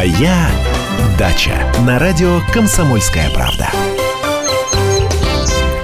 Моя дача на радио Комсомольская правда.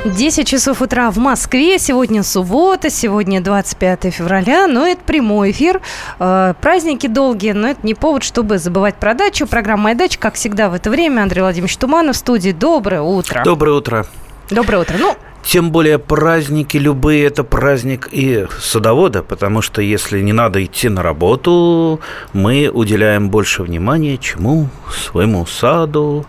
10 часов утра в Москве. Сегодня суббота, сегодня 25 февраля. Но это прямой эфир. Э, праздники долгие, но это не повод, чтобы забывать про дачу. Программа «Моя дача», как всегда в это время. Андрей Владимирович Туманов в студии. Доброе утро. Доброе утро. Доброе утро. Ну, тем более праздники любые – это праздник и садовода, потому что если не надо идти на работу, мы уделяем больше внимания чему? Своему саду,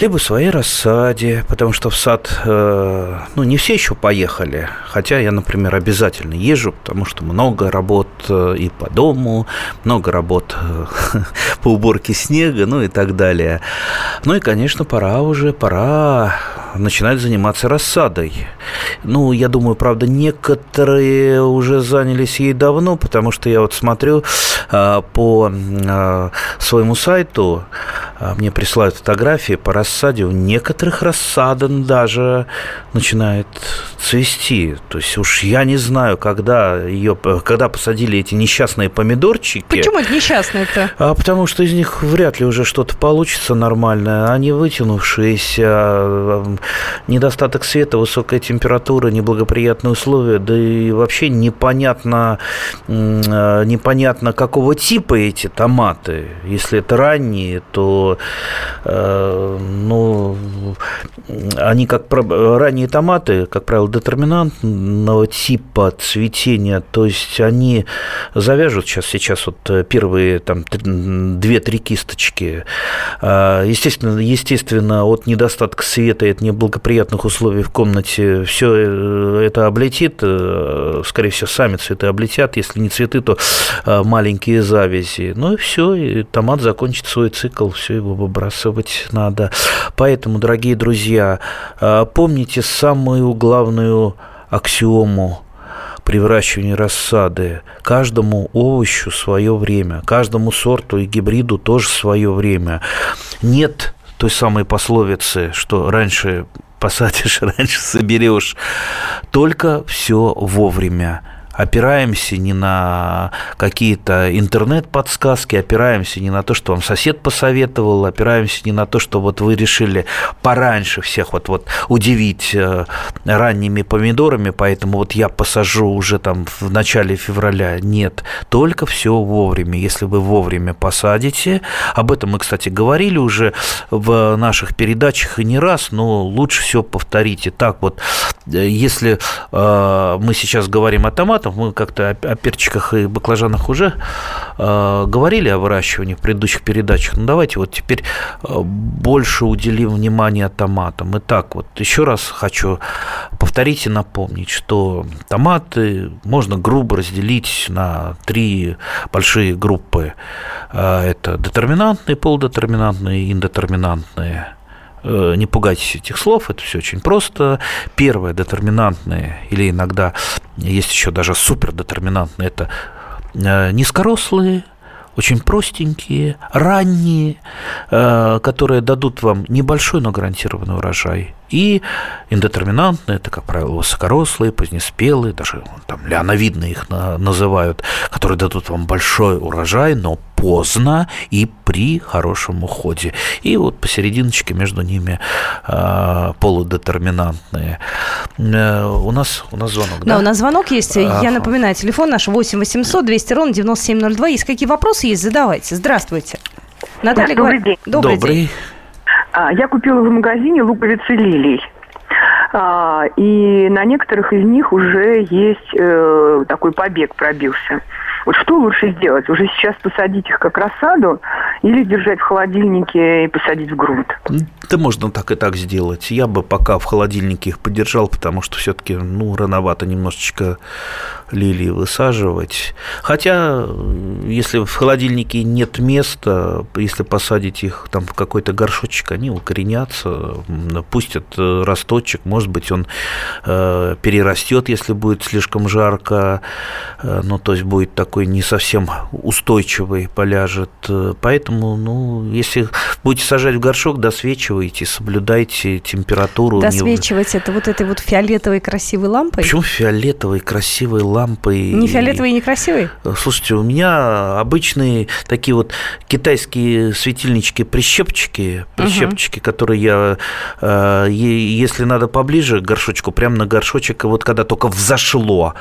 либо своей рассаде, потому что в сад, э, ну, не все еще поехали, хотя я, например, обязательно езжу, потому что много работ э, и по дому, много работ э, по уборке снега, ну и так далее. Ну и, конечно, пора уже, пора начинать заниматься рассадой. Ну, я думаю, правда, некоторые уже занялись ей давно, потому что я вот смотрю а, по а, своему сайту, а, мне присылают фотографии по рассаде, у некоторых рассадан даже начинает цвести. То есть уж я не знаю, когда ее, когда посадили эти несчастные помидорчики. Почему это несчастные-то? А потому что из них вряд ли уже что-то получится нормальное. Они вытянувшиеся, недостаток света, высокая температура, неблагоприятные условия, да и вообще непонятно, а, непонятно какого типа эти томаты. Если это ранние, то э, ну, они как ранние томаты, как правило, детерминантного типа цветения, то есть они завяжут сейчас, сейчас вот первые там две-три кисточки. А, естественно, естественно, от недостатка света и от неблагоприятных условий в комнате все э, это облетит, э, скорее всего, сами цветы облетят, если не цветы, то э, маленькие завязи. Ну и все, и томат закончит свой цикл, все его выбрасывать надо. Поэтому, дорогие друзья, помните самую главную аксиому при выращивании рассады. Каждому овощу свое время, каждому сорту и гибриду тоже свое время. Нет той самой пословицы, что раньше посадишь, раньше соберешь. Только все вовремя опираемся не на какие-то интернет-подсказки, опираемся не на то, что вам сосед посоветовал, опираемся не на то, что вот вы решили пораньше всех вот, вот удивить э, ранними помидорами, поэтому вот я посажу уже там в начале февраля. Нет, только все вовремя. Если вы вовремя посадите, об этом мы, кстати, говорили уже в наших передачах и не раз, но лучше все повторите. Так вот, э, если э, мы сейчас говорим о томатах, томатов. Мы как-то о, перчиках и баклажанах уже э, говорили о выращивании в предыдущих передачах. Ну, давайте вот теперь э, больше уделим внимания томатам. Итак, вот еще раз хочу повторить и напомнить, что томаты можно грубо разделить на три большие группы. Э, это детерминантные, полудетерминантные индетерминантные. Э, не пугайтесь этих слов, это все очень просто. Первое, детерминантное, или иногда есть еще даже супердетерминантные, это э, низкорослые, очень простенькие, ранние, э, которые дадут вам небольшой, но гарантированный урожай. И индетерминантные, это, как правило, высокорослые, позднеспелые, даже там леоновидные их называют, которые дадут вам большой урожай, но поздно и при хорошем уходе. И вот посерединочке между ними э, полудетерминантные. Э, у нас, у нас звонок, да? Да, у нас звонок есть. А, Я напоминаю, телефон наш 8 800 200 ровно 9702. Есть какие вопросы есть, задавайте. Здравствуйте. Наталья, добрый день. Добрый, добрый день. А, я купила в магазине луковицы лилий. А, и на некоторых из них уже есть э, такой побег пробился. Вот что лучше сделать? Уже сейчас посадить их как рассаду или держать в холодильнике и посадить в грунт? Да можно так и так сделать. Я бы пока в холодильнике их подержал, потому что все-таки ну, рановато немножечко лилии высаживать. Хотя, если в холодильнике нет места, если посадить их там в какой-то горшочек, они укоренятся, пустят э, росточек, может быть, он э, перерастет, если будет слишком жарко, э, ну, то есть будет такой не совсем устойчивый, поляжет. Поэтому ну, если будете сажать в горшок, досвечивайте, соблюдайте температуру. Досвечивать не... это вот этой вот фиолетовой красивой лампой? Почему фиолетовой красивой лампой? Не фиолетовой и не красивой? Слушайте, у меня обычные такие вот китайские светильнички-прищепчики, прищепчики, угу. которые я, э, если надо поближе к горшочку, прямо на горшочек, вот когда только взошло,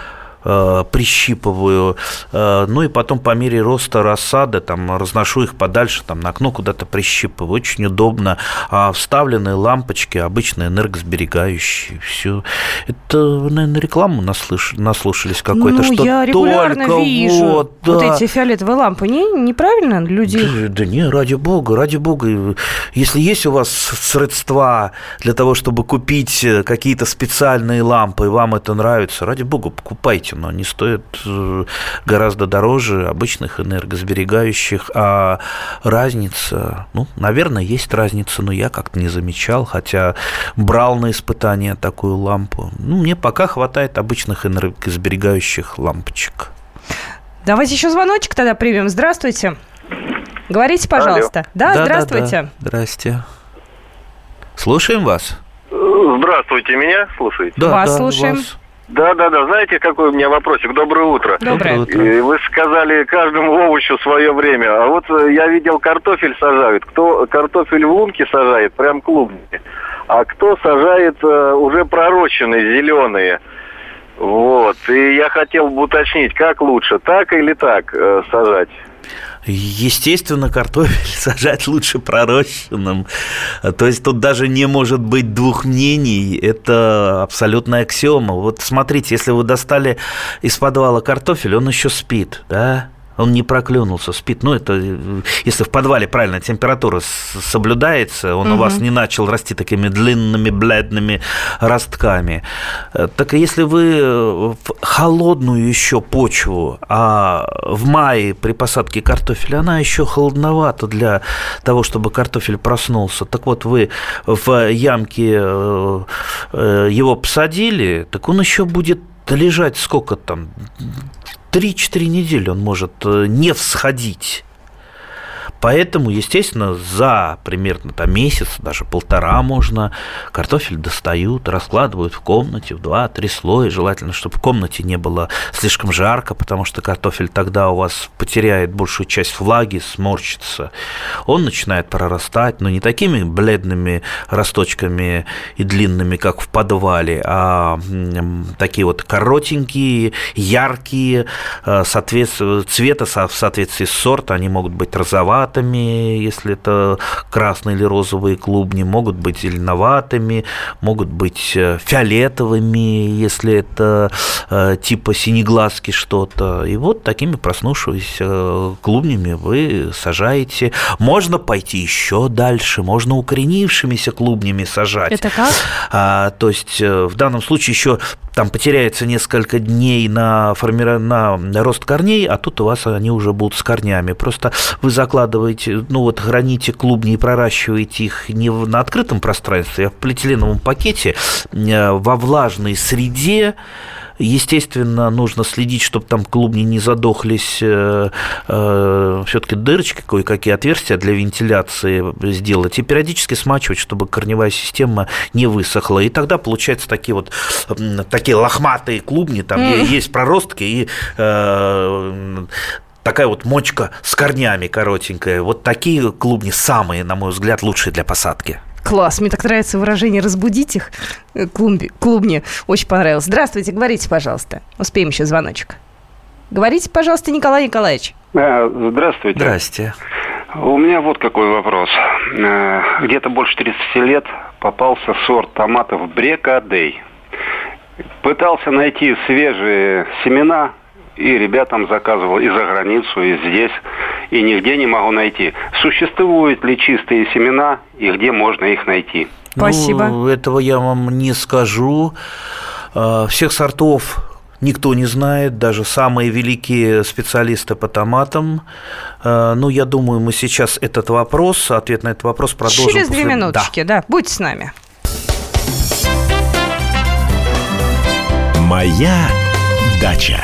Э, прищипываю. Э, ну и потом по мере роста рассады там разношу их подальше, там на окно куда-то прищипываю. Очень удобно. А вставленные лампочки обычно энергосберегающие. Все. Это, наверное, рекламу наслыш... наслушались какой-то, ну, что я регулярно только вижу вот, да. вот эти фиолетовые лампы. Не, неправильно люди... Да, да не, ради бога, ради бога. Если есть у вас средства для того, чтобы купить какие-то специальные лампы, и вам это нравится, ради бога, покупайте но они стоят э, гораздо дороже обычных энергосберегающих, а разница, ну, наверное, есть разница, но я как-то не замечал, хотя брал на испытание такую лампу. Ну, мне пока хватает обычных энергосберегающих лампочек. Давайте еще звоночек тогда примем. Здравствуйте. Говорите, пожалуйста. Да, да, здравствуйте. Да, да. Здрасте. Слушаем вас. Здравствуйте, меня слушаете? Да, вас да, слушаем. Вас. Да, да, да. Знаете, какой у меня вопросик? Доброе утро. Доброе утро. И вы сказали каждому овощу свое время. А вот э, я видел, картофель сажают. Кто картофель в лунке сажает, прям клубни. А кто сажает э, уже пророщенные, зеленые. Вот. И я хотел бы уточнить, как лучше, так или так э, сажать? Естественно, картофель сажать лучше пророщенным. То есть тут даже не может быть двух мнений. Это абсолютная аксиома. Вот смотрите, если вы достали из подвала картофель, он еще спит, да? Он не проклюнулся, спит. Ну, это если в подвале правильно температура соблюдается, он угу. у вас не начал расти такими длинными, бледными ростками. Э, так если вы в холодную еще почву, а в мае при посадке картофеля она еще холодновата для того, чтобы картофель проснулся. Так вот, вы в ямке э, э, его посадили, так он еще будет лежать сколько там, 3-4 недели он может э, не всходить. Поэтому, естественно, за примерно там, месяц, даже полтора можно, картофель достают, раскладывают в комнате в два-три слоя. Желательно, чтобы в комнате не было слишком жарко, потому что картофель тогда у вас потеряет большую часть влаги, сморщится. Он начинает прорастать, но не такими бледными росточками и длинными, как в подвале, а такие вот коротенькие, яркие, э, соответственно, цвета в соответствии с сортом, они могут быть розоватые, зеленоватыми, если это красные или розовые клубни, могут быть зеленоватыми, могут быть э, фиолетовыми, если это э, типа синеглазки что-то. И вот такими проснувшимися э, клубнями вы сажаете. Можно пойти еще дальше, можно укоренившимися клубнями сажать. Это как? А, то есть в данном случае еще там потеряется несколько дней на, форми... на рост корней, а тут у вас они уже будут с корнями. Просто вы закладываете, ну вот храните клубни и проращиваете их не на открытом пространстве, а в полиэтиленовом пакете э, во влажной среде, Естественно, нужно следить, чтобы там клубни не задохлись. Э, э, Все-таки дырочки, кое-какие отверстия для вентиляции сделать. И периодически смачивать, чтобы корневая система не высохла. И тогда получаются такие вот такие лохматые клубни. Там mm. есть проростки и такая вот мочка с корнями коротенькая. Вот такие клубни самые, на мой взгляд, лучшие для посадки. Класс, мне так нравится выражение «разбудить их». Э, клумби, клубни очень понравилось. Здравствуйте, говорите, пожалуйста. Успеем еще звоночек. Говорите, пожалуйста, Николай Николаевич. А, здравствуйте. Здрасте. У меня вот какой вопрос. Э, где-то больше 30 лет попался сорт томатов Брекадей. Пытался найти свежие семена, и ребятам заказывал и за границу, и здесь, и нигде не могу найти. Существуют ли чистые семена и где можно их найти? Спасибо. Ну, этого я вам не скажу. А, всех сортов никто не знает, даже самые великие специалисты по томатам. А, ну, я думаю, мы сейчас этот вопрос, ответ на этот вопрос продолжим. Через после... две минуточки, да. да. Будьте с нами. Моя дача.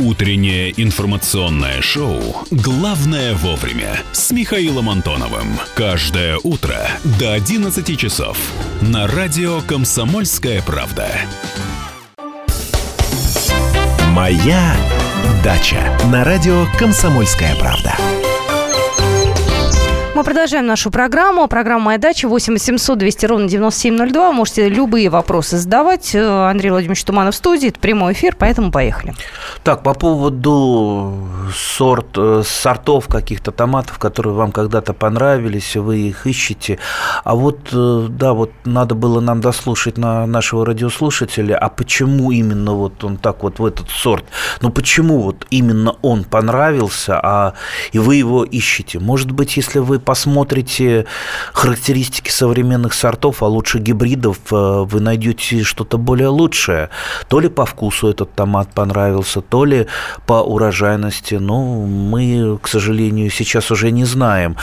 Утреннее информационное шоу «Главное вовремя» с Михаилом Антоновым. Каждое утро до 11 часов на радио «Комсомольская правда». «Моя дача» на радио «Комсомольская правда». Мы продолжаем нашу программу. Программа «Моя дача» 8 800 200 ровно 9702. Можете любые вопросы задавать. Э, Андрей Владимирович Туманов в студии. Это прямой эфир, поэтому поехали. Так, по поводу сорт, э, сортов каких-то томатов, которые вам когда-то понравились, вы их ищете. А вот, э, да, вот надо было нам дослушать на нашего радиослушателя, а почему именно вот он так вот в этот сорт? Ну, почему вот именно он понравился, а и вы его ищете? Может быть, если вы посмотрите характеристики современных сортов, а лучше гибридов, э, вы найдете что-то более лучшее. То ли по вкусу этот томат понравился, то ли по урожайности. Ну, мы, к сожалению, сейчас уже не знаем.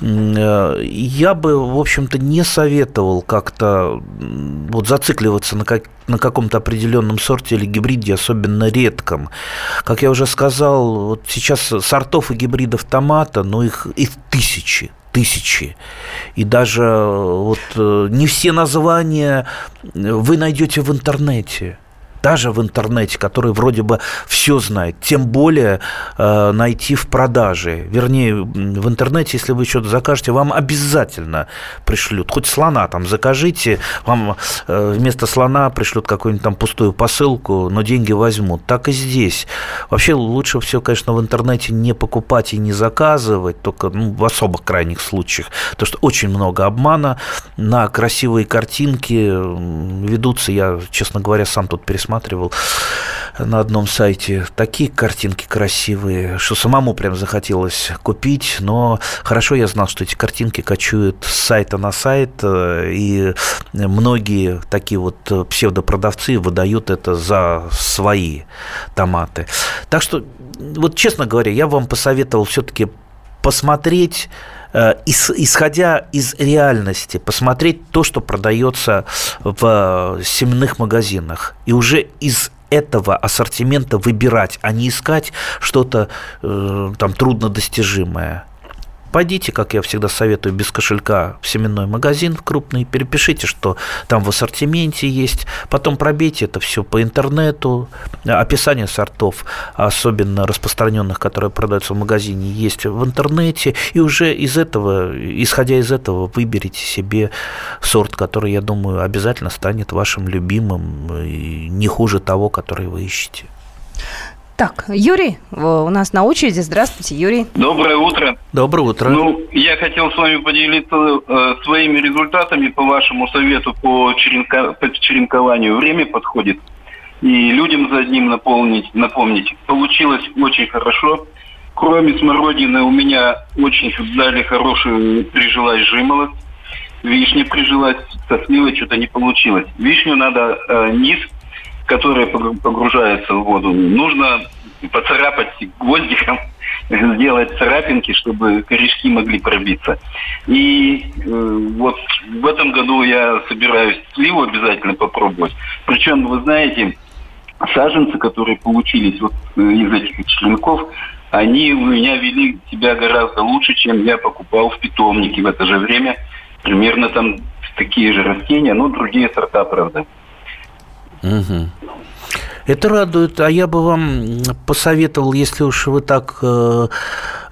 Э, я бы, в общем-то, не советовал как-то вот зацикливаться на, как, на каком-то определенном сорте или гибриде, особенно редком. Как я уже сказал, вот сейчас сортов и гибридов томата, ну, их, их тысячи тысячи. И даже вот э, не все названия вы найдете в интернете даже в интернете, который вроде бы все знает, тем более э, найти в продаже. Вернее, в интернете, если вы что-то закажете, вам обязательно пришлют. Хоть слона там закажите, вам э, вместо слона пришлют какую-нибудь там пустую посылку, но деньги возьмут. Так и здесь. Вообще лучше все, конечно, в интернете не покупать и не заказывать, только ну, в особых крайних случаях. Потому что очень много обмана на красивые картинки ведутся. Я, честно говоря, сам тут пересмотрел просматривал на одном сайте такие картинки красивые, что самому прям захотелось купить, но хорошо я знал, что эти картинки кочуют с сайта на сайт, э, и многие такие вот псевдопродавцы выдают это за свои томаты. Так что, вот честно говоря, я вам посоветовал все-таки посмотреть исходя из реальности, посмотреть то, что продается в семенных магазинах, и уже из этого ассортимента выбирать, а не искать что-то э, там труднодостижимое. Пойдите, как я всегда советую, без кошелька в семенной магазин крупный, перепишите, что там в ассортименте есть, потом пробейте это все по интернету, описание сортов, особенно распространенных, которые продаются в магазине, есть в интернете, и уже из этого, исходя из этого, выберите себе сорт, который, я думаю, обязательно станет вашим любимым, и не хуже того, который вы ищете. Так, Юрий у нас на очереди. Здравствуйте, Юрий. Доброе утро. Доброе утро. Ну, я хотел с вами поделиться э, своими результатами по вашему совету по, черенка, по черенкованию. Время подходит. И людям за одним наполнить, напомнить. Получилось очень хорошо. Кроме смородины у меня очень дали хорошую прижилась жимолость. Вишня прижилась, со сливой что-то не получилось. Вишню надо э, низ которая погружается в воду, нужно поцарапать гвоздиком, сделать царапинки, чтобы корешки могли пробиться. И э, вот в этом году я собираюсь сливу обязательно попробовать. Причем, вы знаете, саженцы, которые получились вот э, из этих членков, они у меня вели себя гораздо лучше, чем я покупал в питомнике в это же время. Примерно там такие же растения, но другие сорта, правда. Угу. Это радует. А я бы вам посоветовал, если уж вы так э,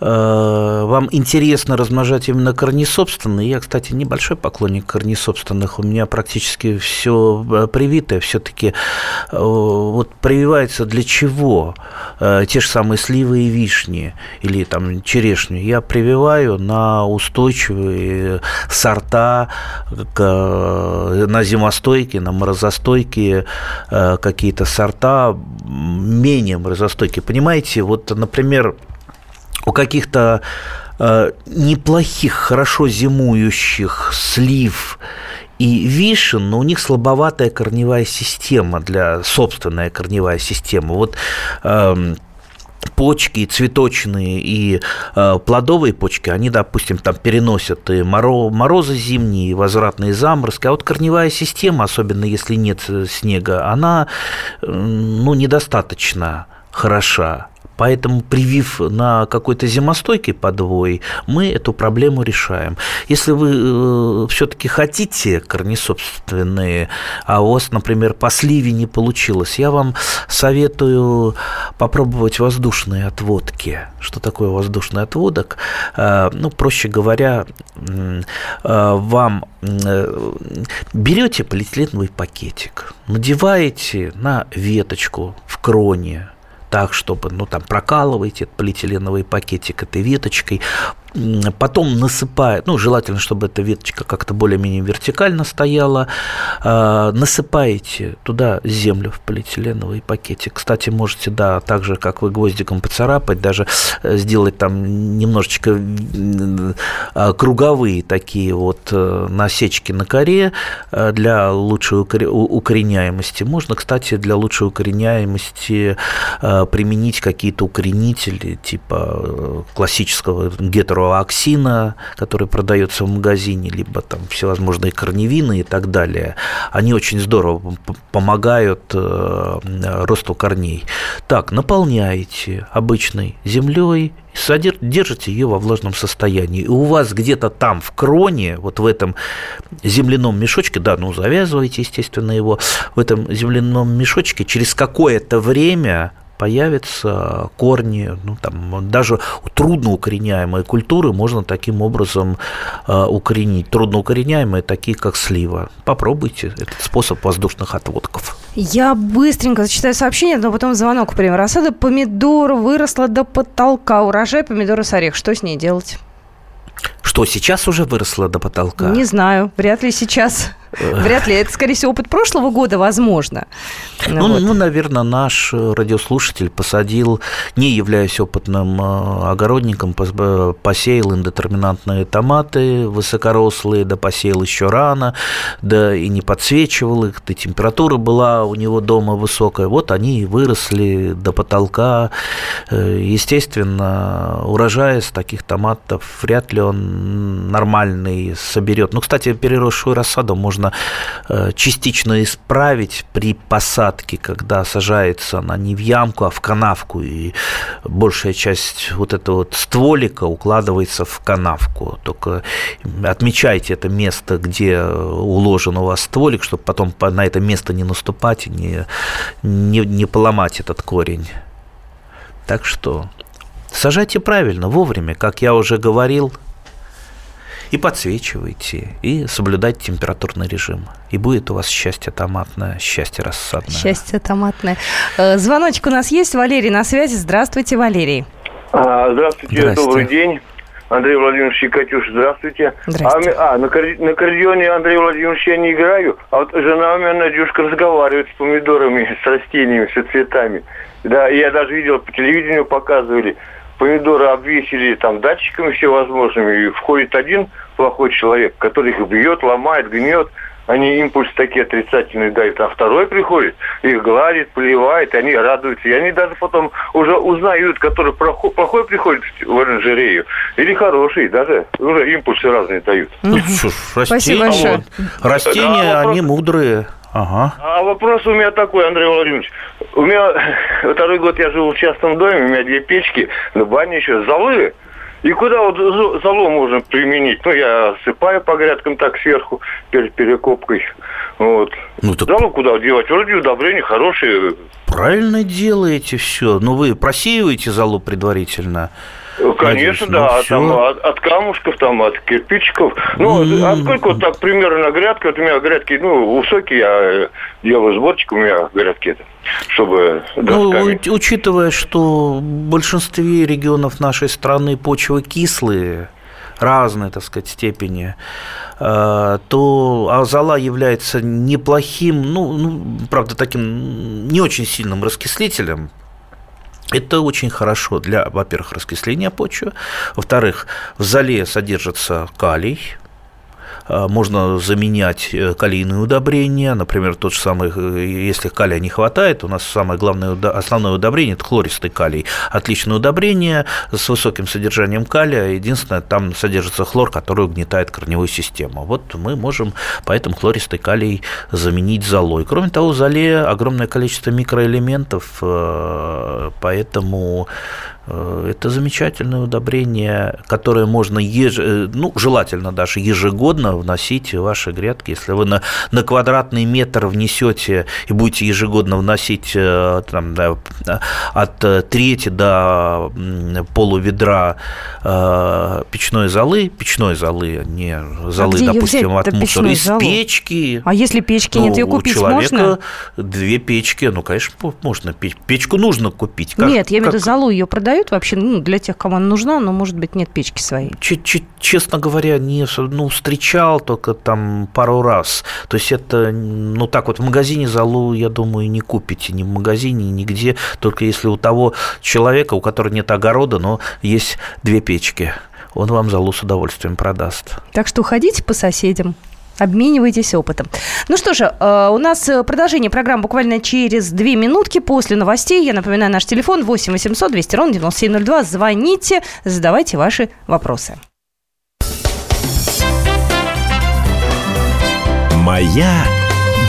вам интересно размножать именно корнесобственные. Я, кстати, небольшой поклонник корнесобственных. У меня практически все э, привитое. Все-таки э, вот прививается для чего? Э, те же самые сливы и вишни или там черешню. Я прививаю на устойчивые сорта, на зимостойкие, на морозостойкие какие-то сорта менее морозостойкие. Понимаете, вот, например, у каких-то э, неплохих, хорошо зимующих слив и вишен, но у них слабоватая корневая система для собственная корневая система. Вот э, почки цветочные и э, плодовые почки, они, допустим, там переносят и морозы зимние, и возвратные заморозки, а вот корневая система, особенно если нет снега, она ну, недостаточно хороша. Поэтому, привив на какой-то зимостойкий подвой, мы эту проблему решаем. Если вы э, все-таки хотите корнесобственные, а у вас, например, по сливе не получилось, я вам советую попробовать воздушные отводки. Что такое воздушный отводок? Э, ну, проще говоря, э, вам берете полиэтиленовый пакетик, надеваете на веточку в кроне, так, чтобы, ну, там, прокалываете полиэтиленовый пакетик этой веточкой, потом насыпает, ну, желательно, чтобы эта веточка как-то более-менее вертикально стояла, а, насыпаете туда землю в полиэтиленовый пакетик. Кстати, можете, да, так же, как вы гвоздиком поцарапать, даже э, сделать там немножечко а, круговые такие вот э, насечки на коре э, для лучшей укореняемости. Можно, кстати, для лучшей укореняемости применить какие-то укоренители типа классического гетеро аксина, который продается в магазине, либо там всевозможные корневины и так далее, они очень здорово помогают э, росту корней. Так, наполняете обычной землей, держите ее во влажном состоянии. И у вас где-то там в кроне, вот в этом земляном мешочке, да, ну завязывайте, естественно, его, в этом земляном мешочке через какое-то время появятся корни, ну, там, даже трудно укореняемые культуры можно таким образом э, укоренить. Трудно укореняемые, такие как слива. Попробуйте этот способ воздушных отводков. Я быстренько зачитаю сообщение, но потом звонок пример. Рассада помидор выросла до потолка. Урожай помидора с орех. Что с ней делать? Что, сейчас уже выросло до потолка? Не знаю, вряд ли сейчас. Вряд ли. Это, скорее всего, опыт прошлого года, возможно. Ну, вот. ну, наверное, наш радиослушатель посадил, не являясь опытным э, огородником, посеял индетерминантные томаты высокорослые, да посеял еще рано, да и не подсвечивал их, да температура была у него дома высокая. Вот они и выросли до потолка. Э, естественно, урожай из таких томатов вряд ли он нормальный соберет. Ну, кстати, переросшую рассаду можно можно э, частично исправить при посадке, когда сажается она не в ямку, а в канавку, и большая часть вот этого вот стволика укладывается в канавку. Только отмечайте это место, где уложен у вас стволик, чтобы потом на это место не наступать и не, не, не поломать этот корень. Так что сажайте правильно, вовремя, как я уже говорил, и подсвечивайте, и соблюдайте температурный режим. И будет у вас счастье томатное, счастье рассадное. Счастье томатное. Э, звоночек у нас есть. Валерий на связи. Здравствуйте, Валерий. А, здравствуйте, здравствуйте, добрый день. Андрей Владимирович Катюш, здравствуйте. здравствуйте. А, а на, на аккордеоне Андрей Владимирович я не играю, а вот жена у меня, Надюшка, разговаривает с помидорами, с растениями, с цветами. Да, я даже видел, по телевидению показывали помидоры обвесили там датчиками всевозможными, и входит один плохой человек, который их бьет, ломает, гнет, они импульс такие отрицательные дают, а второй приходит, их гладит, поливает, они радуются. И они даже потом уже узнают, который плохой, плохой приходит в оранжерею или хороший, даже уже импульсы разные дают. Ну, что ж, растения, Спасибо. Вот. Растения, да, они мудрые. Ага. А вопрос у меня такой, Андрей Владимирович. У меня второй год я жил в частном доме, у меня две печки, на бане еще золы. И куда вот золу можно применить? Ну, я осыпаю по грядкам так сверху, перед перекопкой. Вот. Ну, так... Золу куда делать? Вроде удобрения хорошие. Правильно делаете все. Ну, вы просеиваете золу предварительно. Конечно, ну, да, все. там от, от камушков, там от кирпичиков. Ну, mm-hmm. а сколько вот так примерно грядка, вот у меня грядки, ну, высокие, я э, делаю сборчик, у меня грядки это, чтобы Ну, учитывая, что в большинстве регионов нашей страны почвы кислые, разной, так сказать, степени, э, то азола является неплохим, ну, ну, правда, таким не очень сильным раскислителем, Это очень хорошо для, во-первых, раскисления почвы, во-вторых, в зале содержится калий, можно заменять э, калийные удобрения, например, тот же самый, э, если калия не хватает, у нас самое главное, основное удобрение – это хлористый калий. Отличное удобрение с высоким содержанием калия, единственное, там содержится хлор, который угнетает корневую систему. Вот мы можем поэтому хлористый калий заменить золой. Кроме того, в золе огромное количество микроэлементов, э, поэтому Э, это замечательное удобрение, которое можно, еж... Э, ну, желательно даже ежегодно вносить в ваши грядки. Если вы на, на квадратный метр внесете и будете ежегодно вносить э, там, да, от трети до полуведра печной золы, печной золы, а не золы, а допустим, от мусора, из золу? печки. А если печки ну, нет, ее купить у человека можно? две печки, ну, конечно, можно. Печку нужно купить. Как, нет, я имею в виду золу ее продать продают вообще, ну, для тех, кому она нужна, но, может быть, нет печки своей? Честно говоря, не, ну, встречал только там пару раз. То есть это, ну, так вот, в магазине залу, я думаю, не купите ни в магазине, нигде, только если у того человека, у которого нет огорода, но есть две печки он вам залу с удовольствием продаст. Так что ходите по соседям, Обменивайтесь опытом. Ну что же, э, у нас э, продолжение программы буквально через две минутки после новостей. Я напоминаю, наш телефон 8 800 200 ровно 9702. Звоните, задавайте ваши вопросы. Моя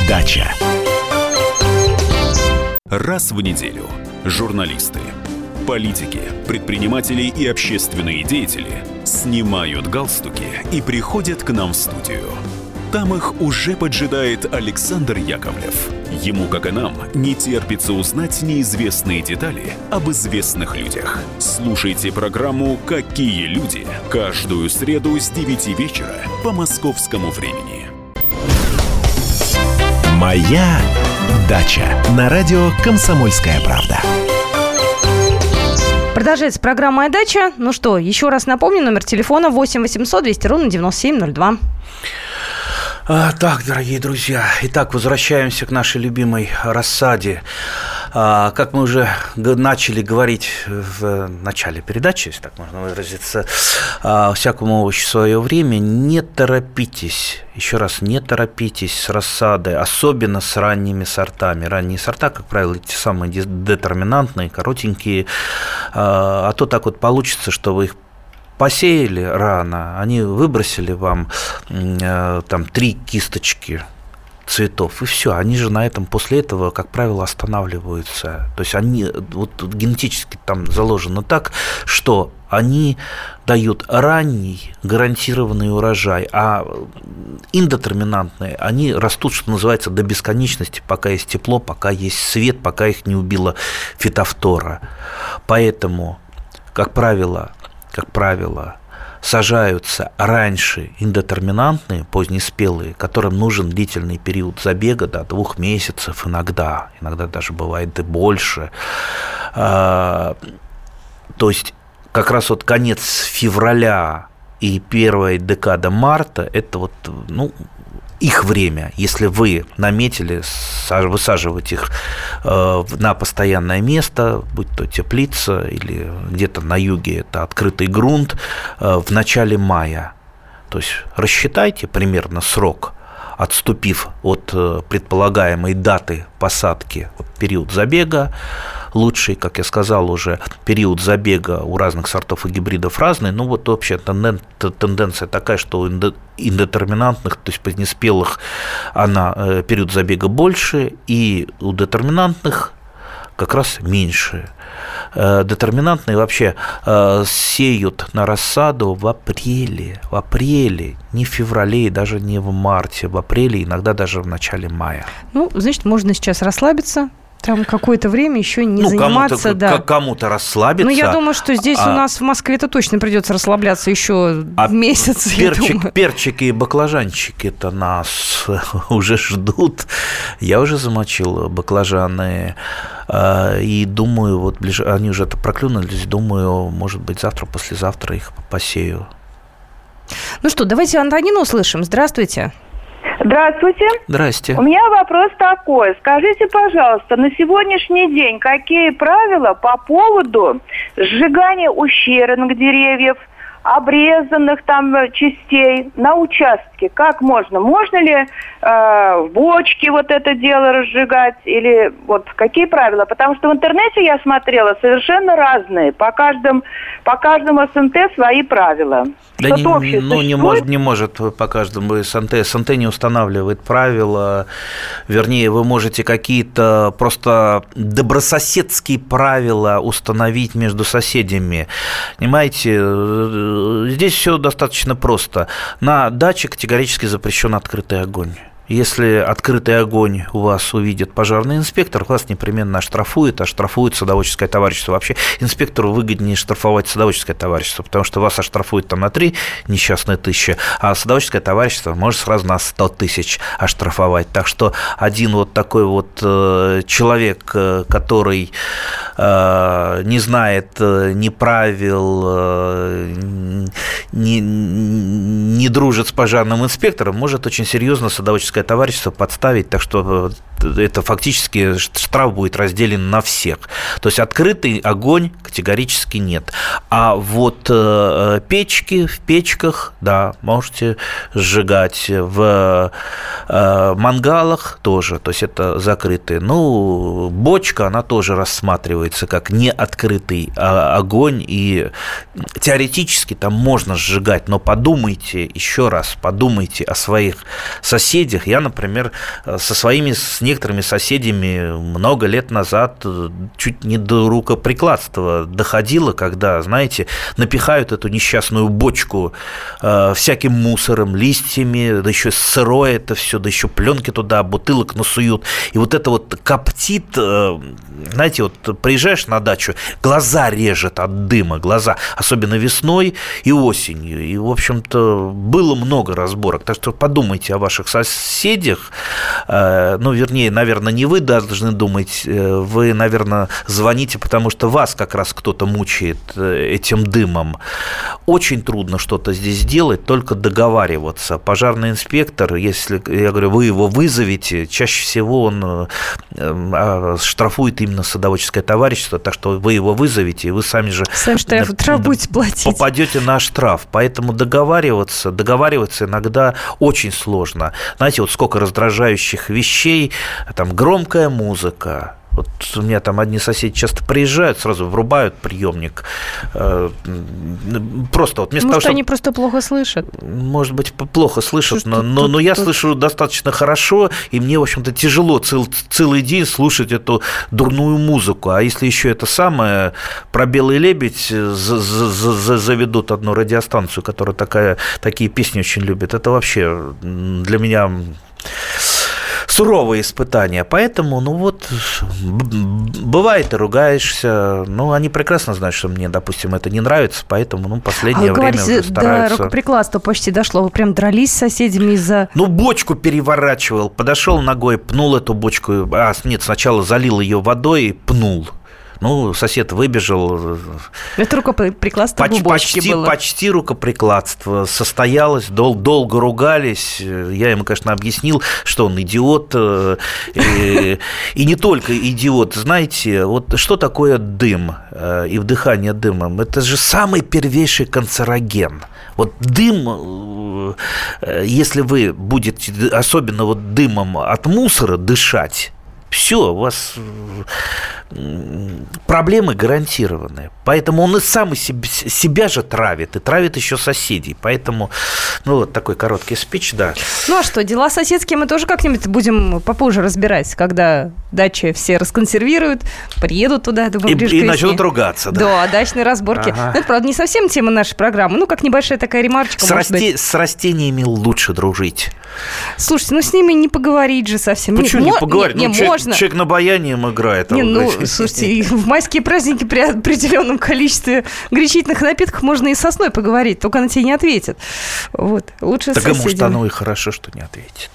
дача. Раз в неделю журналисты, политики, предприниматели и общественные деятели снимают галстуки и приходят к нам в студию – там их уже поджидает Александр Яковлев. Ему, как и нам, не терпится узнать неизвестные детали об известных людях. Слушайте программу «Какие люди» каждую среду с 9 вечера по московскому времени. «Моя дача» на радио «Комсомольская правда». Продолжается программа «Моя дача». Ну что, еще раз напомню, номер телефона 8 800 200 ровно 9702. А, так, дорогие друзья, итак, возвращаемся к нашей любимой рассаде. А, как мы уже начали говорить в начале передачи, если так можно выразиться, а, всякому овощу свое время, не торопитесь, еще раз, не торопитесь с рассадой, особенно с ранними сортами. Ранние сорта, как правило, те самые детерминантные, коротенькие, а, а то так вот получится, что вы их посеяли рано, они выбросили вам э, там три кисточки цветов, и все. Они же на этом после этого, как правило, останавливаются. То есть они вот генетически там заложено так, что они дают ранний гарантированный урожай, а индетерминантные, они растут, что называется, до бесконечности, пока есть тепло, пока есть свет, пока их не убила фитофтора. Поэтому, как правило, как правило, сажаются раньше индетерминантные, позднеспелые, которым нужен длительный период забега до двух месяцев иногда, иногда даже бывает и больше. А, то есть как раз вот конец февраля и первая декада марта – это вот ну, их время, если вы наметили высаживать их э, на постоянное место, будь то теплица или где-то на юге это открытый грунт, э, в начале мая. То есть рассчитайте примерно срок, отступив от э, предполагаемой даты посадки, период забега, лучший, как я сказал уже, период забега у разных сортов и гибридов разный. Ну вот вообще тенденция такая, что у индетерминантных, то есть позднеспелых, она э, период забега больше, и у детерминантных как раз меньше. Э, детерминантные вообще э, сеют на рассаду в апреле, в апреле, не в феврале и даже не в марте, в апреле, иногда даже в начале мая. Ну, значит, можно сейчас расслабиться, там какое-то время еще не ну, заниматься, кому-то, да. кому-то расслабиться. Ну, я думаю, что здесь а, у нас в Москве это точно придется расслабляться еще а месяц. Перчик, перчики и баклажанчики-то нас уже ждут. Я уже замочил баклажаны. А, и думаю, вот ближ... они уже это проклюнулись. Думаю, может быть, завтра, послезавтра их посею. Ну что, давайте Антонину услышим. Здравствуйте. Здравствуйте. Здрасте. У меня вопрос такой. Скажите, пожалуйста, на сегодняшний день какие правила по поводу сжигания ущербных деревьев, обрезанных там э, частей на участке? Как можно? Можно ли э, в бочке вот это дело разжигать? Или вот какие правила? Потому что в интернете я смотрела совершенно разные. По, каждому по каждому СНТ свои правила. Да не, ну, не может, не может по каждому СНТ. СНТ не устанавливает правила. Вернее, вы можете какие-то просто добрососедские правила установить между соседями. Понимаете, э, здесь все достаточно просто. На даче категорически запрещен открытый огонь. Если открытый огонь у вас увидит пожарный инспектор, вас непременно оштрафует, а штрафует садоводческое товарищество. Вообще инспектору выгоднее штрафовать садоводческое товарищество, потому что вас оштрафуют там на 3 несчастные тысячи, а садоводческое товарищество может сразу на 100 тысяч оштрафовать. Так что один вот такой вот э, человек, э, который э, не знает ни правил, не, не дружит с пожарным инспектором, может очень серьезно садоводческое коммерческое товарищество подставить, так что э, это фактически штраф будет разделен на всех. То есть открытый огонь категорически нет. А вот э, печки в печках, да, можете сжигать. В э, мангалах тоже, то есть это закрытые. Ну, бочка, она тоже рассматривается как не открытый а, огонь, и теоретически там можно сжигать, но подумайте еще раз, подумайте о своих соседях, соседях. Я, например, э, со своими, с некоторыми соседями много лет назад э, чуть не до рукоприкладства доходило, когда, знаете, напихают эту несчастную бочку э, всяким мусором, листьями, да еще сырое это все, да еще пленки туда, бутылок насуют. И вот это вот коптит, э, знаете, вот приезжаешь на дачу, глаза режет от дыма, глаза, особенно весной и осенью. И, в общем-то, было много разборок. Так что подумайте о ваших соседях соседях, э, ну, вернее, наверное, не вы должны думать, э, вы, наверное, звоните, потому что вас как раз кто-то мучает э, этим дымом. Очень трудно что-то здесь делать, только договариваться. Пожарный инспектор, если, я говорю, вы его вызовете, чаще всего он штрафует именно садоводческое товарищество, так что вы его вызовете, и вы сами же Сам штраф, штраф будете платить. попадете на штраф. Поэтому договариваться, договариваться иногда очень сложно. Знаете, вот сколько раздражающих вещей, там громкая музыка, вот у меня там одни соседи часто приезжают, сразу врубают приемник. Э, просто вот вместо Может, того, чтобы... они просто плохо слышат? Может быть, плохо слышат, но, но, но я слышу достаточно хорошо, и мне, в общем-то, тяжело цел, целый день слушать эту дурную музыку. А если еще это самое про белый лебедь заведут одну радиостанцию, которая такая, такие песни очень любит, это вообще для меня суровые испытания. Поэтому, ну вот, бывает, ты ругаешься. Ну, они прекрасно знают, что мне, допустим, это не нравится, поэтому, ну, последнее а вы время говорите, уже стараются... до рукоприкладства почти дошло. Вы прям дрались с соседями из-за... Ну, бочку переворачивал, подошел ногой, пнул эту бочку. А, нет, сначала залил ее водой и пнул. Ну, сосед выбежал. Это рукоприкладство Поч- почти, было. почти рукоприкладство состоялось, дол- долго ругались. Я ему, конечно, объяснил, что он идиот. Э, и, и не только идиот. Знаете, вот что такое дым э, и вдыхание дымом? Это же самый первейший канцероген. Вот дым, э, если вы будете, особенно вот дымом от мусора дышать, все, у вас проблемы гарантированные. Поэтому он и сам себя, себя же травит, и травит еще соседей. Поэтому, ну, вот такой короткий спич, да. Ну, а что, дела соседские мы тоже как-нибудь будем попозже разбирать, когда дачи все расконсервируют, приедут туда, думаю, И, и начнут ругаться, да. Да, дачные разборки. Ага. Ну, это, правда, не совсем тема нашей программы. Ну, как небольшая такая ремарочка, с, расте... с растениями лучше дружить. Слушайте, ну с ними не поговорить же совсем. Почему Нет, не поговорить? Не, ну, не, человек, можно. человек на баянием играет. Не, а ну, слушайте, в майские праздники при определенном количестве горячительных напитков можно и сосной поговорить, только она тебе не ответит. Вот, лучше так, может, оно и хорошо, что не ответит.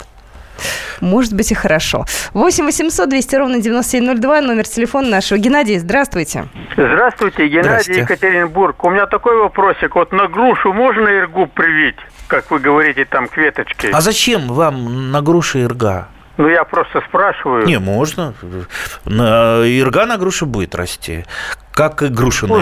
может быть и хорошо. 8 800 200 ровно 9702, номер телефона нашего. Геннадий, здравствуйте. Здравствуйте, Геннадий. Екатеринбург. У меня такой вопросик. Вот на грушу можно иргу привить, как вы говорите, там к веточке? А зачем вам на груши ирга? Ну, я просто спрашиваю. Не, можно. Ирга на груше будет расти. Как и груша, на,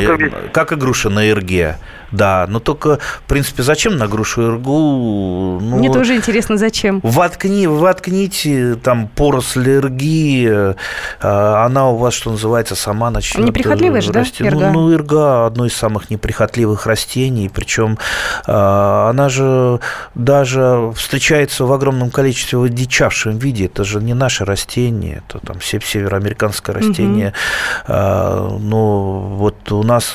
как и груша на ирге. Да, но только, в принципе, зачем на грушу иргу? Ну, Мне тоже интересно, зачем. Воткни, воткните там поросль ирги, э, она у вас, что называется, сама начнет Неприхотливая же, да, ирга? Ну, ну, ирга одно из самых неприхотливых растений, причем э, она же даже встречается в огромном количестве в одичавшем виде. Это же не наше растение, это там се- североамериканское растение. Э, Но вот у нас,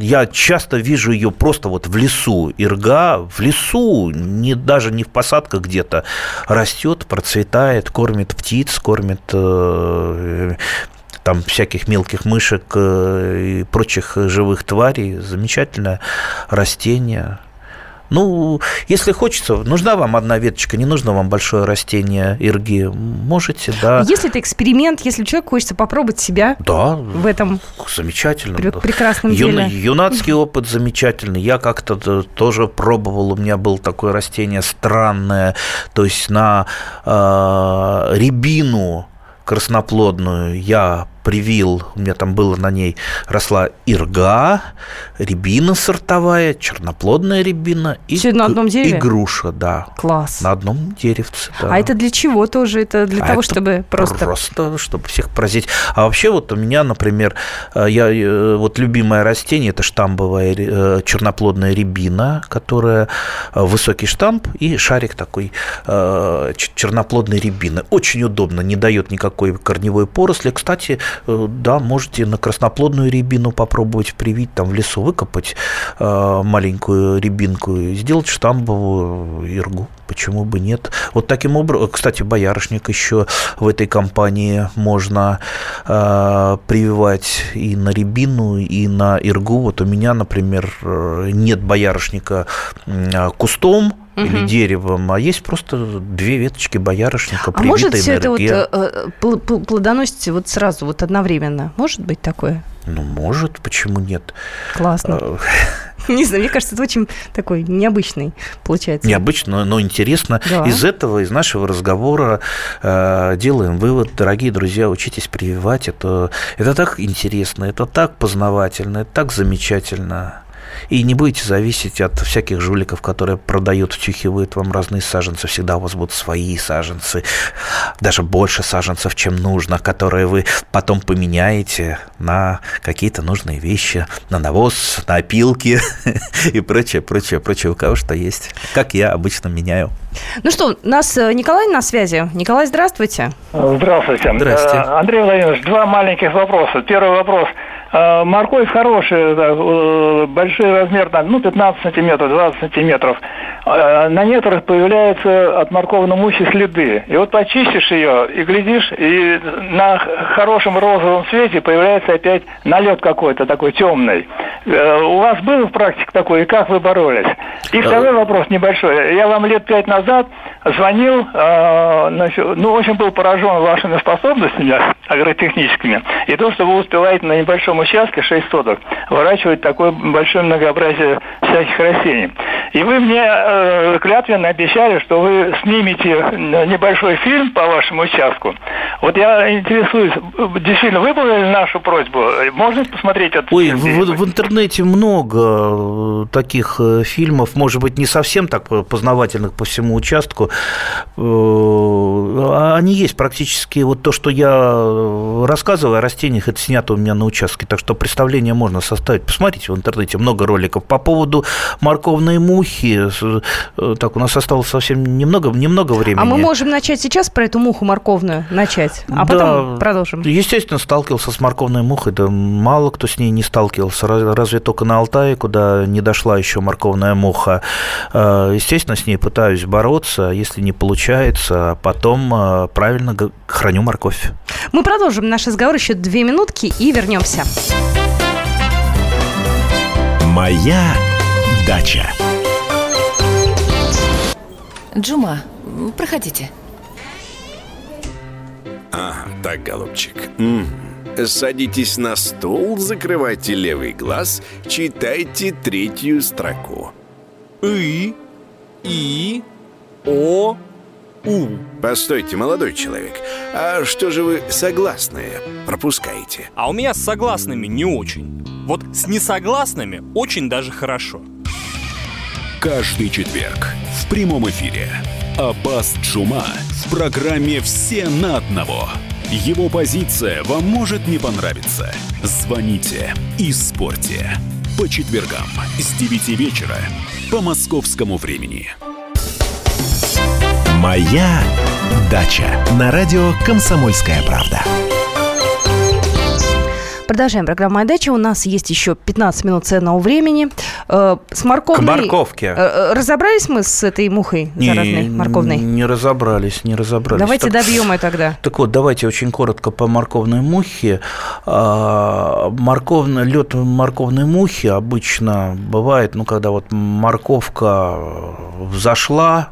я часто вижу ее просто вот в лесу. Ирга в лесу, не, даже не в посадках где-то, растет, процветает, кормит птиц, кормит э, там всяких мелких мышек э, и прочих живых тварей. Замечательное растение. Ну, если хочется, нужна вам одна веточка, не нужно вам большое растение ирги, можете, да. Если это эксперимент, если человеку хочется попробовать себя Да, в этом замечательно. прекрасном Юна- деле. юнацкий опыт замечательный. Я как-то тоже пробовал. У меня было такое растение странное. То есть на э, рябину красноплодную я привил, у меня там было на ней, росла ирга, рябина сортовая, черноплодная рябина и, Всё на одном дереве? и груша, да. Класс. На одном деревце, да. А это для чего тоже? Это для А того, это чтобы просто... Просто, чтобы всех поразить. А вообще вот у меня, например, э, я, э, вот любимое растение, это штамбовая э, черноплодная рябина, которая высокий штамп и шарик такой черноплодной рябины. Очень удобно, не дает никакой корневой поросли. Кстати, да, можете на красноплодную рябину попробовать привить, там в лесу выкопать э, маленькую рябинку и сделать штамбовую иргу. Почему бы нет? Вот таким образом, кстати, боярышник еще в этой компании можно э, прививать и на рябину, и на иргу. Вот у меня, например, э, нет боярышника м, кустом или деревом, а есть просто две веточки боярышника, А может все это вот э, пл- пл- плодоносить вот сразу, вот одновременно? Может быть такое? Ну, может, почему нет? Классно. Э, Не знаю, мне кажется, это очень такой необычный получается. Необычно, но интересно. Да. Из этого, из нашего разговора э, делаем вывод, дорогие друзья, учитесь прививать. Это, это так интересно, это так познавательно, это так замечательно. И не будете зависеть от всяких жуликов, которые продают, втюхивают вам разные саженцы. Всегда у вас будут свои саженцы, даже больше саженцев, чем нужно, которые вы потом поменяете на какие-то нужные вещи, на навоз, на опилки и прочее, прочее, прочее. У кого что есть. Как я обычно меняю. Ну что, у нас э, Николай на связи. Николай, здравствуйте. Здравствуйте. Здрасте. Э, Андрей Владимирович, два маленьких вопроса. Первый вопрос. Э, Морковь хорошая, э, большой размер, там, ну, 15 сантиметров, 20 сантиметров. Э, На некоторых появляются от морковной мухи следы. И вот почистишь ее и глядишь, и на хорошем розовом свете появляется опять налет какой-то такой темный. У вас был в практике такой, и как вы боролись? И второй вопрос небольшой. Я вам лет пять назад звонил, ну, очень был поражен вашими способностями агротехническими. И то, что вы успеваете на небольшом участке 6 соток выращивать такое большое многообразие всяких растений. И вы мне э, клятвенно обещали, что вы снимете небольшой фильм по вашему участку. Вот я интересуюсь, действительно выполнили нашу просьбу? Можно посмотреть этот Ой, фильм? в, в интернете много э, таких э, фильмов, может быть, не совсем так э, познавательных по всему участку. Э, Они есть практически, вот то, что я э, рассказываю о растениях, это снято у меня на участке, так что представление можно составить. Посмотрите в интернете, много роликов. По поводу морковной мухи, э, так, у нас осталось совсем немного, немного времени. А мы можем начать сейчас про эту муху морковную начать, а потом Да, продолжим. Естественно, сталкивался с морковной мухой. Да мало кто с ней не сталкивался. Раз- Разве только на Алтае, куда не дошла еще морковная муха. Э, Естественно, с ней пытаюсь бороться. Если не получается, потом э, правильно храню морковь. Мы продолжим наш разговор еще две минутки и вернемся. Моя дача. Джума, проходите. А, так, голубчик. М. Садитесь на стул, закрывайте левый глаз, читайте третью строку. И, И, О, У. Постойте, молодой человек, а что же вы согласные пропускаете? А у меня с согласными не очень. Вот с несогласными очень даже хорошо. Каждый четверг в прямом эфире Аббас Джума в программе «Все на одного». Его позиция вам может не понравиться. Звоните и спорьте. По четвергам с 9 вечера по московскому времени. «Моя дача» на радио «Комсомольская правда». Продолжаем программу «Моя дача». У нас есть еще 15 минут ценного времени. Э, С морковной... К морковке. Э, э, Разобрались мы с этой мухой заразной не, морковной? Не разобрались, не разобрались. Давайте Так- добьем ее тогда. Так вот, давайте очень коротко по морковной мухе. А, Морковный, лед морковной мухи обычно бывает, ну, когда вот морковка взошла,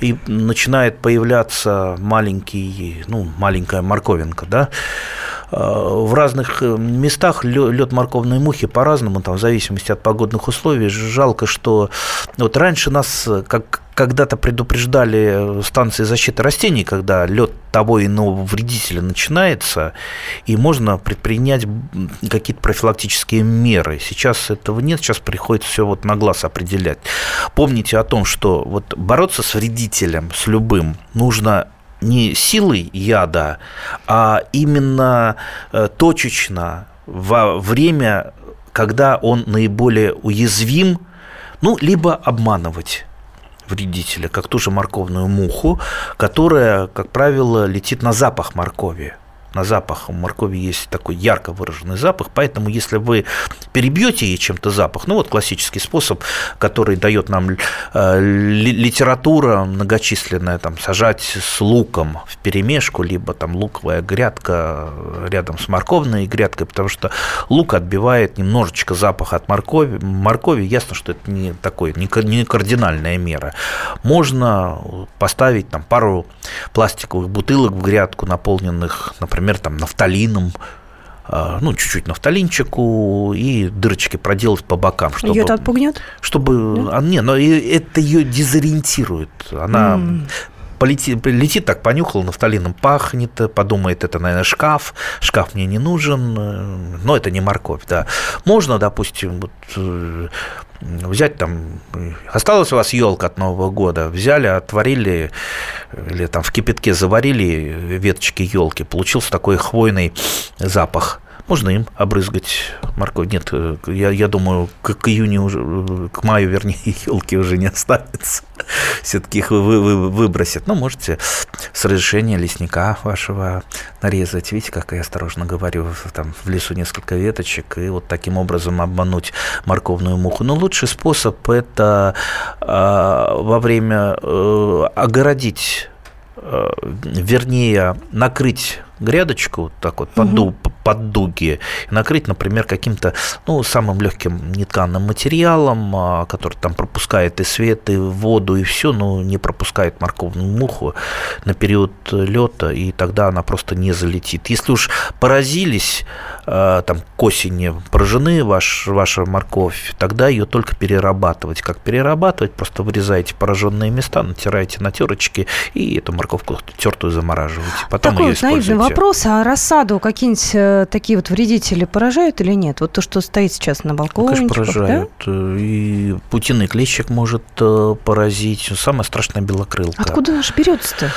и начинает появляться маленький, ну, маленькая морковинка, да, в разных э, местах лед морковной мухи по-разному, там, в зависимости от погодных условий. Жалко, что вот раньше нас, э, как когда-то предупреждали станции защиты растений, когда лед того иного вредителя начинается, и можно предпринять какие-то профилактические меры. Сейчас этого нет, сейчас приходится все вот на глаз определять. Помните о том, что вот бороться с вредителем, с любым, нужно не силой яда, а именно э, точечно во время, когда он наиболее уязвим, ну, либо обманывать вредителя, как ту же морковную муху, которая, как правило, летит на запах моркови. На запах у моркови есть такой ярко выраженный запах, поэтому если вы перебьете ей чем-то запах, ну вот классический способ, который дает нам э, ли- литература многочисленная, там сажать с луком в перемешку, либо там луковая грядка рядом с морковной грядкой, потому что лук отбивает немножечко запах от моркови. Моркови ясно, что это не такой, не кардинальная мера. Можно поставить там пару пластиковых бутылок в грядку, наполненных, например, там нафталином, а, ну, чуть-чуть нафталинчику и дырочки проделать по бокам, чтобы... Ее это отпугнет? Чтобы... А, не, но это ее дезориентирует. Она М. полетит, летит так, понюхал, нафталином пахнет, подумает, это, наверное, шкаф, шкаф мне не нужен, э, но это не морковь, да. Можно, допустим, вот, э, взять там, э, осталась у вас елка от Нового года, взяли, отварили или там в кипятке заварили веточки елки, получился такой хвойный запах. Можно им обрызгать морковь. Нет, э, я, я думаю, к, к июню уже, э, к маю, вернее, елки уже не останется. Все-таки их вы, вы- выбросят. Ну, можете с разрешения лесника вашего нарезать. Видите, как я осторожно говорю, там в лесу несколько веточек, и вот таким образом обмануть морковную муху. Но лучший способ это э, во время э, огородить вернее, накрыть грядочку вот так вот под, ду- под дуги, накрыть, например, каким-то, ну, самым легким нетканным материалом, а, который там пропускает и свет, и воду, и все, но не пропускает морковную муху на период лета, и тогда она просто не залетит. Если уж поразились, э, там, к осени поражены ваш, ваша морковь, тогда ее только перерабатывать. Как перерабатывать? Просто вырезаете пораженные места, натираете на терочки, и эту морковку тертую замораживаете. Потом Такой ее вот наивный вопрос, а рассаду какие-нибудь э, такие вот вредители поражают или нет? Вот то, что стоит сейчас на Ну, балконе. конечно, поражают. Э, И путиный клещик может э, поразить. Самая страшная белокрылка. Откуда наш берется-то?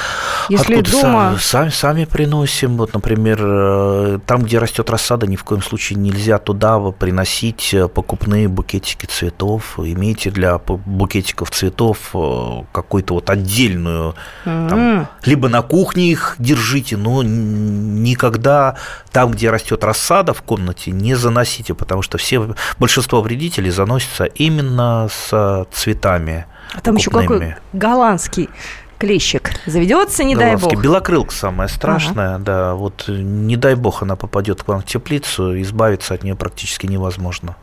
Если Откуда дома... са- сами, сами приносим. Вот, например, э, там, где растет рассада, ни в коем случае нельзя туда приносить э, покупные букетики цветов. Имейте для букетиков цветов э, какую-то вот отдельную там, М. либо на кухне их держите, но никогда там, где растет рассада в комнате, не заносите, потому что все, большинство вредителей заносятся именно с цветами. А там еще какой покупными. голландский клещик заведется, не дай Голландский. бог. Белокрылка самая страшная, да. Вот не дай бог она попадет к вам в теплицу, избавиться от нее практически невозможно.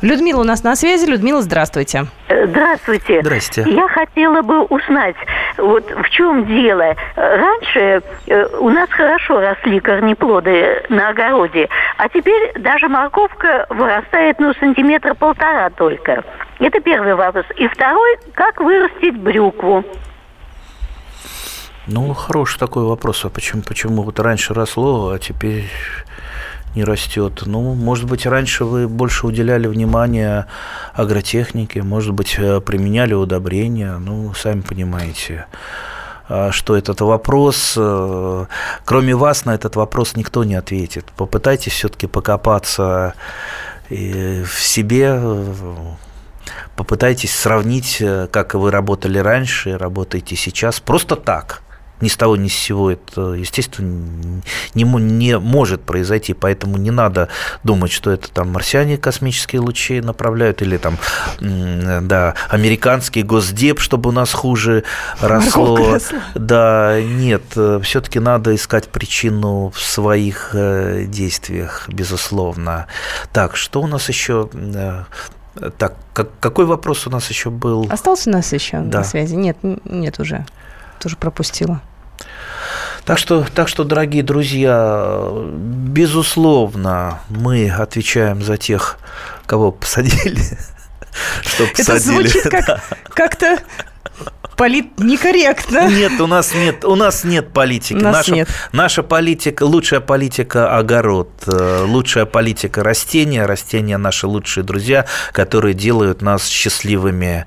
Людмила у нас на связи. Людмила, здравствуйте. Э, Здравствуйте. Здрасте. Я хотела бы узнать, вот в чем дело. Раньше э, у нас хорошо росли корнеплоды на огороде, а теперь даже морковка вырастает, ну, сантиметра полтора только. Это первый вопрос. И второй, как вырастить брюкву? Ну, хороший такой вопрос. А почему, почему вот раньше росло, а теперь не растет? Ну, может быть, раньше вы больше уделяли внимание агротехнике, может быть, э, применяли удобрения. Ну, сами понимаете а, что этот вопрос, э, кроме вас на этот вопрос никто не ответит. Попытайтесь все-таки покопаться в себе, попытайтесь сравнить, э, как вы работали раньше, работаете сейчас, просто так. Ни с того, ни с сего это, естественно, не, не может произойти, поэтому не надо думать, что это там марсиане космические лучи направляют, или там, да, американский госдеп, чтобы у нас хуже росло. Да, нет, все-таки надо искать причину в своих э, действиях, безусловно. Так, что у нас еще? э, Так, как- какой вопрос у нас еще был? Остался у нас еще Да. на связи? Нет, нет уже. Тоже пропустила. Так что, так что, дорогие друзья, безусловно, мы отвечаем за тех, кого посадили. Что Это посадили. звучит как как-то полит некорректно. Нет, у нас нет, у нас нет политики. У нас наша, нет. наша политика, лучшая политика огород, э, лучшая политика растения, растения наши лучшие друзья, которые делают нас счастливыми,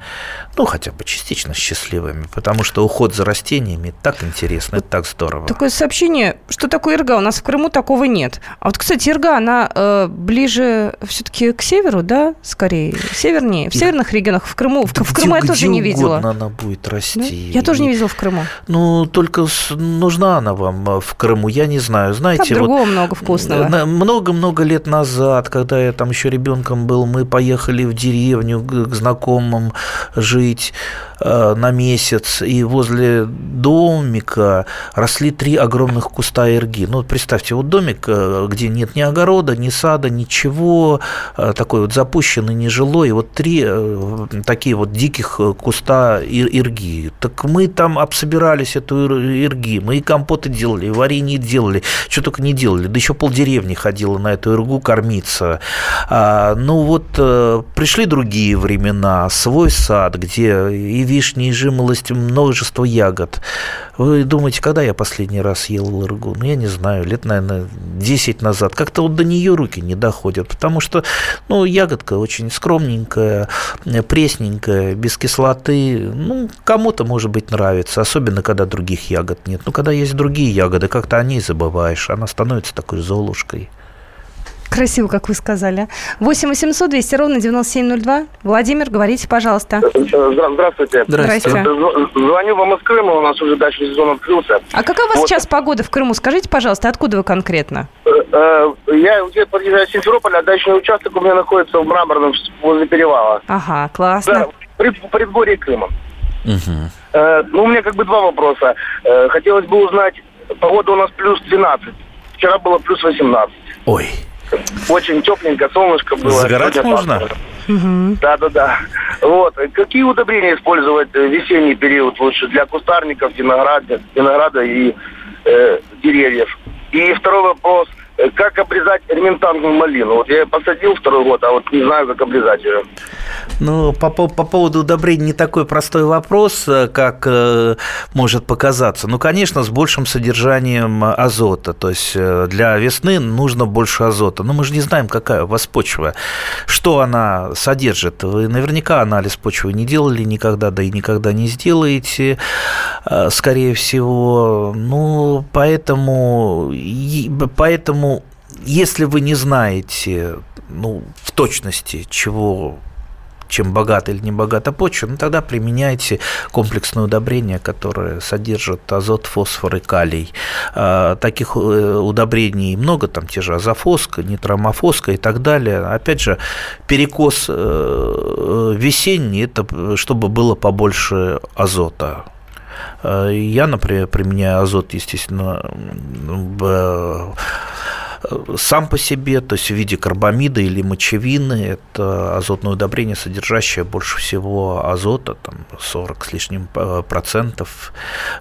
ну хотя бы частично счастливыми, потому что уход за растениями так интересно, это так здорово. Такое сообщение, что такое ирга? У нас в Крыму такого нет. А вот, кстати, ирга, она э, ближе все-таки к северу, да, скорее, севернее, в северных регионах, в Крыму. В, Да в Крыму я где- тоже где не видела. она будет расти. Да? Я тоже не видела в Крыму. Ну, только нужна она вам э, в Крыму, я не знаю. Знаете, Там вот другого много вкусного. на- Много-много лет назад, когда я там еще ребенком был, мы поехали в деревню к знакомым жить э, на месяц, и возле домика росли три огромных куста ирги. Ну, представьте, вот домик, э, где нет ни огорода, ни сада, ничего, э, такой вот запущенный, нежилой, и вот три э, такие вот диких э, куста ир- ирги. Так мы там обсобирались эту ир- ирги, мы и компоты делали, и варенье делали, что только не делали. Да еще полдеревни ходила на эту иргу кормиться. А, ну вот э, пришли другие времена, свой сад, где и вишни, и жимолость, множество ягод. Вы думаете, когда я последний раз ел иргу? Ну, я не знаю, лет, наверное, 10 назад. Как-то вот до нее руки не доходят, потому что, ну, ягодка очень скромненькая, пресненькая, без кислоты. Ну, кому-то, может быть, нравится, особенно, когда других ягод нет. Ну, когда есть другие ягоды, как-то о ней забываешь. Она становится такой золушкой. Красиво, как вы сказали. 8 800 200 ровно 9702. Владимир, говорите, пожалуйста. Здра- Здравствуйте. Здрасте. Зв- Звоню вам из Крыма, у нас уже дачный сезон открылся. А какая у вас Вот. сейчас погода в Крыму? Скажите, пожалуйста, откуда вы конкретно? Э, э, Я где подъезжаю с Симферополя, а дачный участок у меня находится в Мраморном, возле перевала. Ага, классно. Да, при, в предгорье Крыма. Э, Ну, у меня как бы два вопроса. Э, Хотелось бы узнать, погода у нас плюс 12. Вчера было плюс 18. Ой. Очень тепленько, солнышко было. Загорать можно? пасмурно. Да, да, да. Вот. Какие удобрения использовать э, в весенний период лучше для кустарников, винограда, винограда и э, деревьев? И второй вопрос. Э, Как обрезать ремонтантную малину? Вот я её посадил второй год, а вот не знаю, как обрезать ее. Ну, по, по, по поводу удобрений не такой простой вопрос, э, как э, может показаться. Ну, конечно, с большим содержанием азота. То есть э, для весны нужно больше азота. Но мы же не знаем, какая у вас почва, что она содержит. Вы наверняка анализ почвы не делали никогда, да и никогда не сделаете, э, скорее всего. Ну, поэтому, поэтому если вы не знаете ну, в точности, чего чем богата или не богата почва, ну тогда применяйте комплексное удобрение, которое содержит азот, фосфор и калий. А, таких э, удобрений много, там те же азофоска, нитромофоска и так далее. Опять же, перекос э, весенний, это чтобы было побольше азота. Э, Я, например, применяю азот, естественно, в сам по себе, то есть в виде карбамида или мочевины, это азотное удобрение, содержащее больше всего азота, там 40 с лишним э, процентов.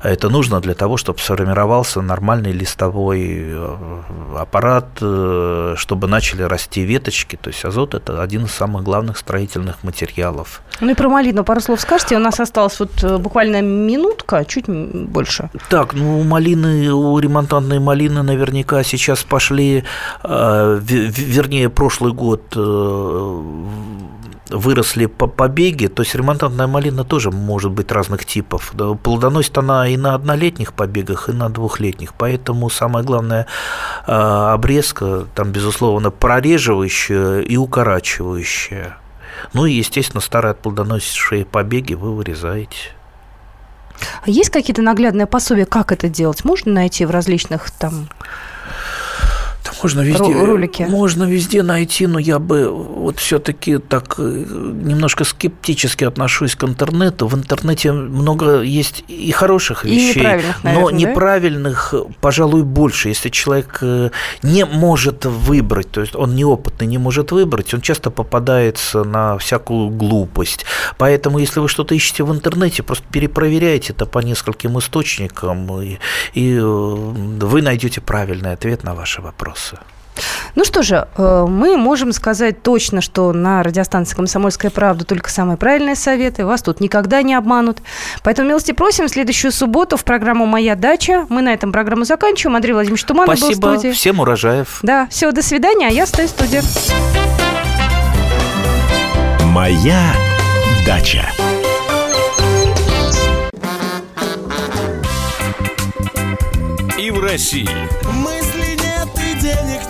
Это нужно для того, чтобы сформировался нормальный листовой э, аппарат, э, чтобы начали расти веточки. То есть азот – это один из самых главных строительных материалов. Ну и про малину пару слов скажете. У нас осталось вот буквально минутка, чуть больше. Так, ну у малины, у ремонтантной малины наверняка сейчас пошли, вернее, прошлый год выросли по побеги, то есть ремонтантная малина тоже может быть разных типов. Плодоносит она и на однолетних побегах, и на двухлетних. Поэтому самое главное а, обрезка, там, безусловно, прореживающая и укорачивающая. Ну и, естественно, старые плодоносившие побеги вы вырезаете. А есть какие-то наглядные пособия, как это делать? Можно найти в различных там можно везде, ролики. Можно везде найти, но я бы вот все-таки так э, немножко скептически отношусь к интернету. В интернете много есть и хороших и вещей, неправильных, наверное, но неправильных, да? пожалуй, больше. Если человек э, не может выбрать, то есть он неопытный, не может выбрать, он часто попадается на всякую глупость. Поэтому, если вы что-то ищете в интернете, просто перепроверяйте это по нескольким источникам, и, и э, вы найдете правильный ответ на ваши вопросы. Ну что же, э, мы можем сказать точно, что на радиостанции «Комсомольская правда» только самые правильные советы. Вас тут никогда не обманут. Поэтому милости просим в следующую субботу в программу «Моя дача». Мы на этом программу заканчиваем. Андрей Владимирович Туманов Спасибо. был в студии. Всем урожаев. Да, все, до свидания, а я остаюсь в студии. «Моя дача». И в России. Мы денег нет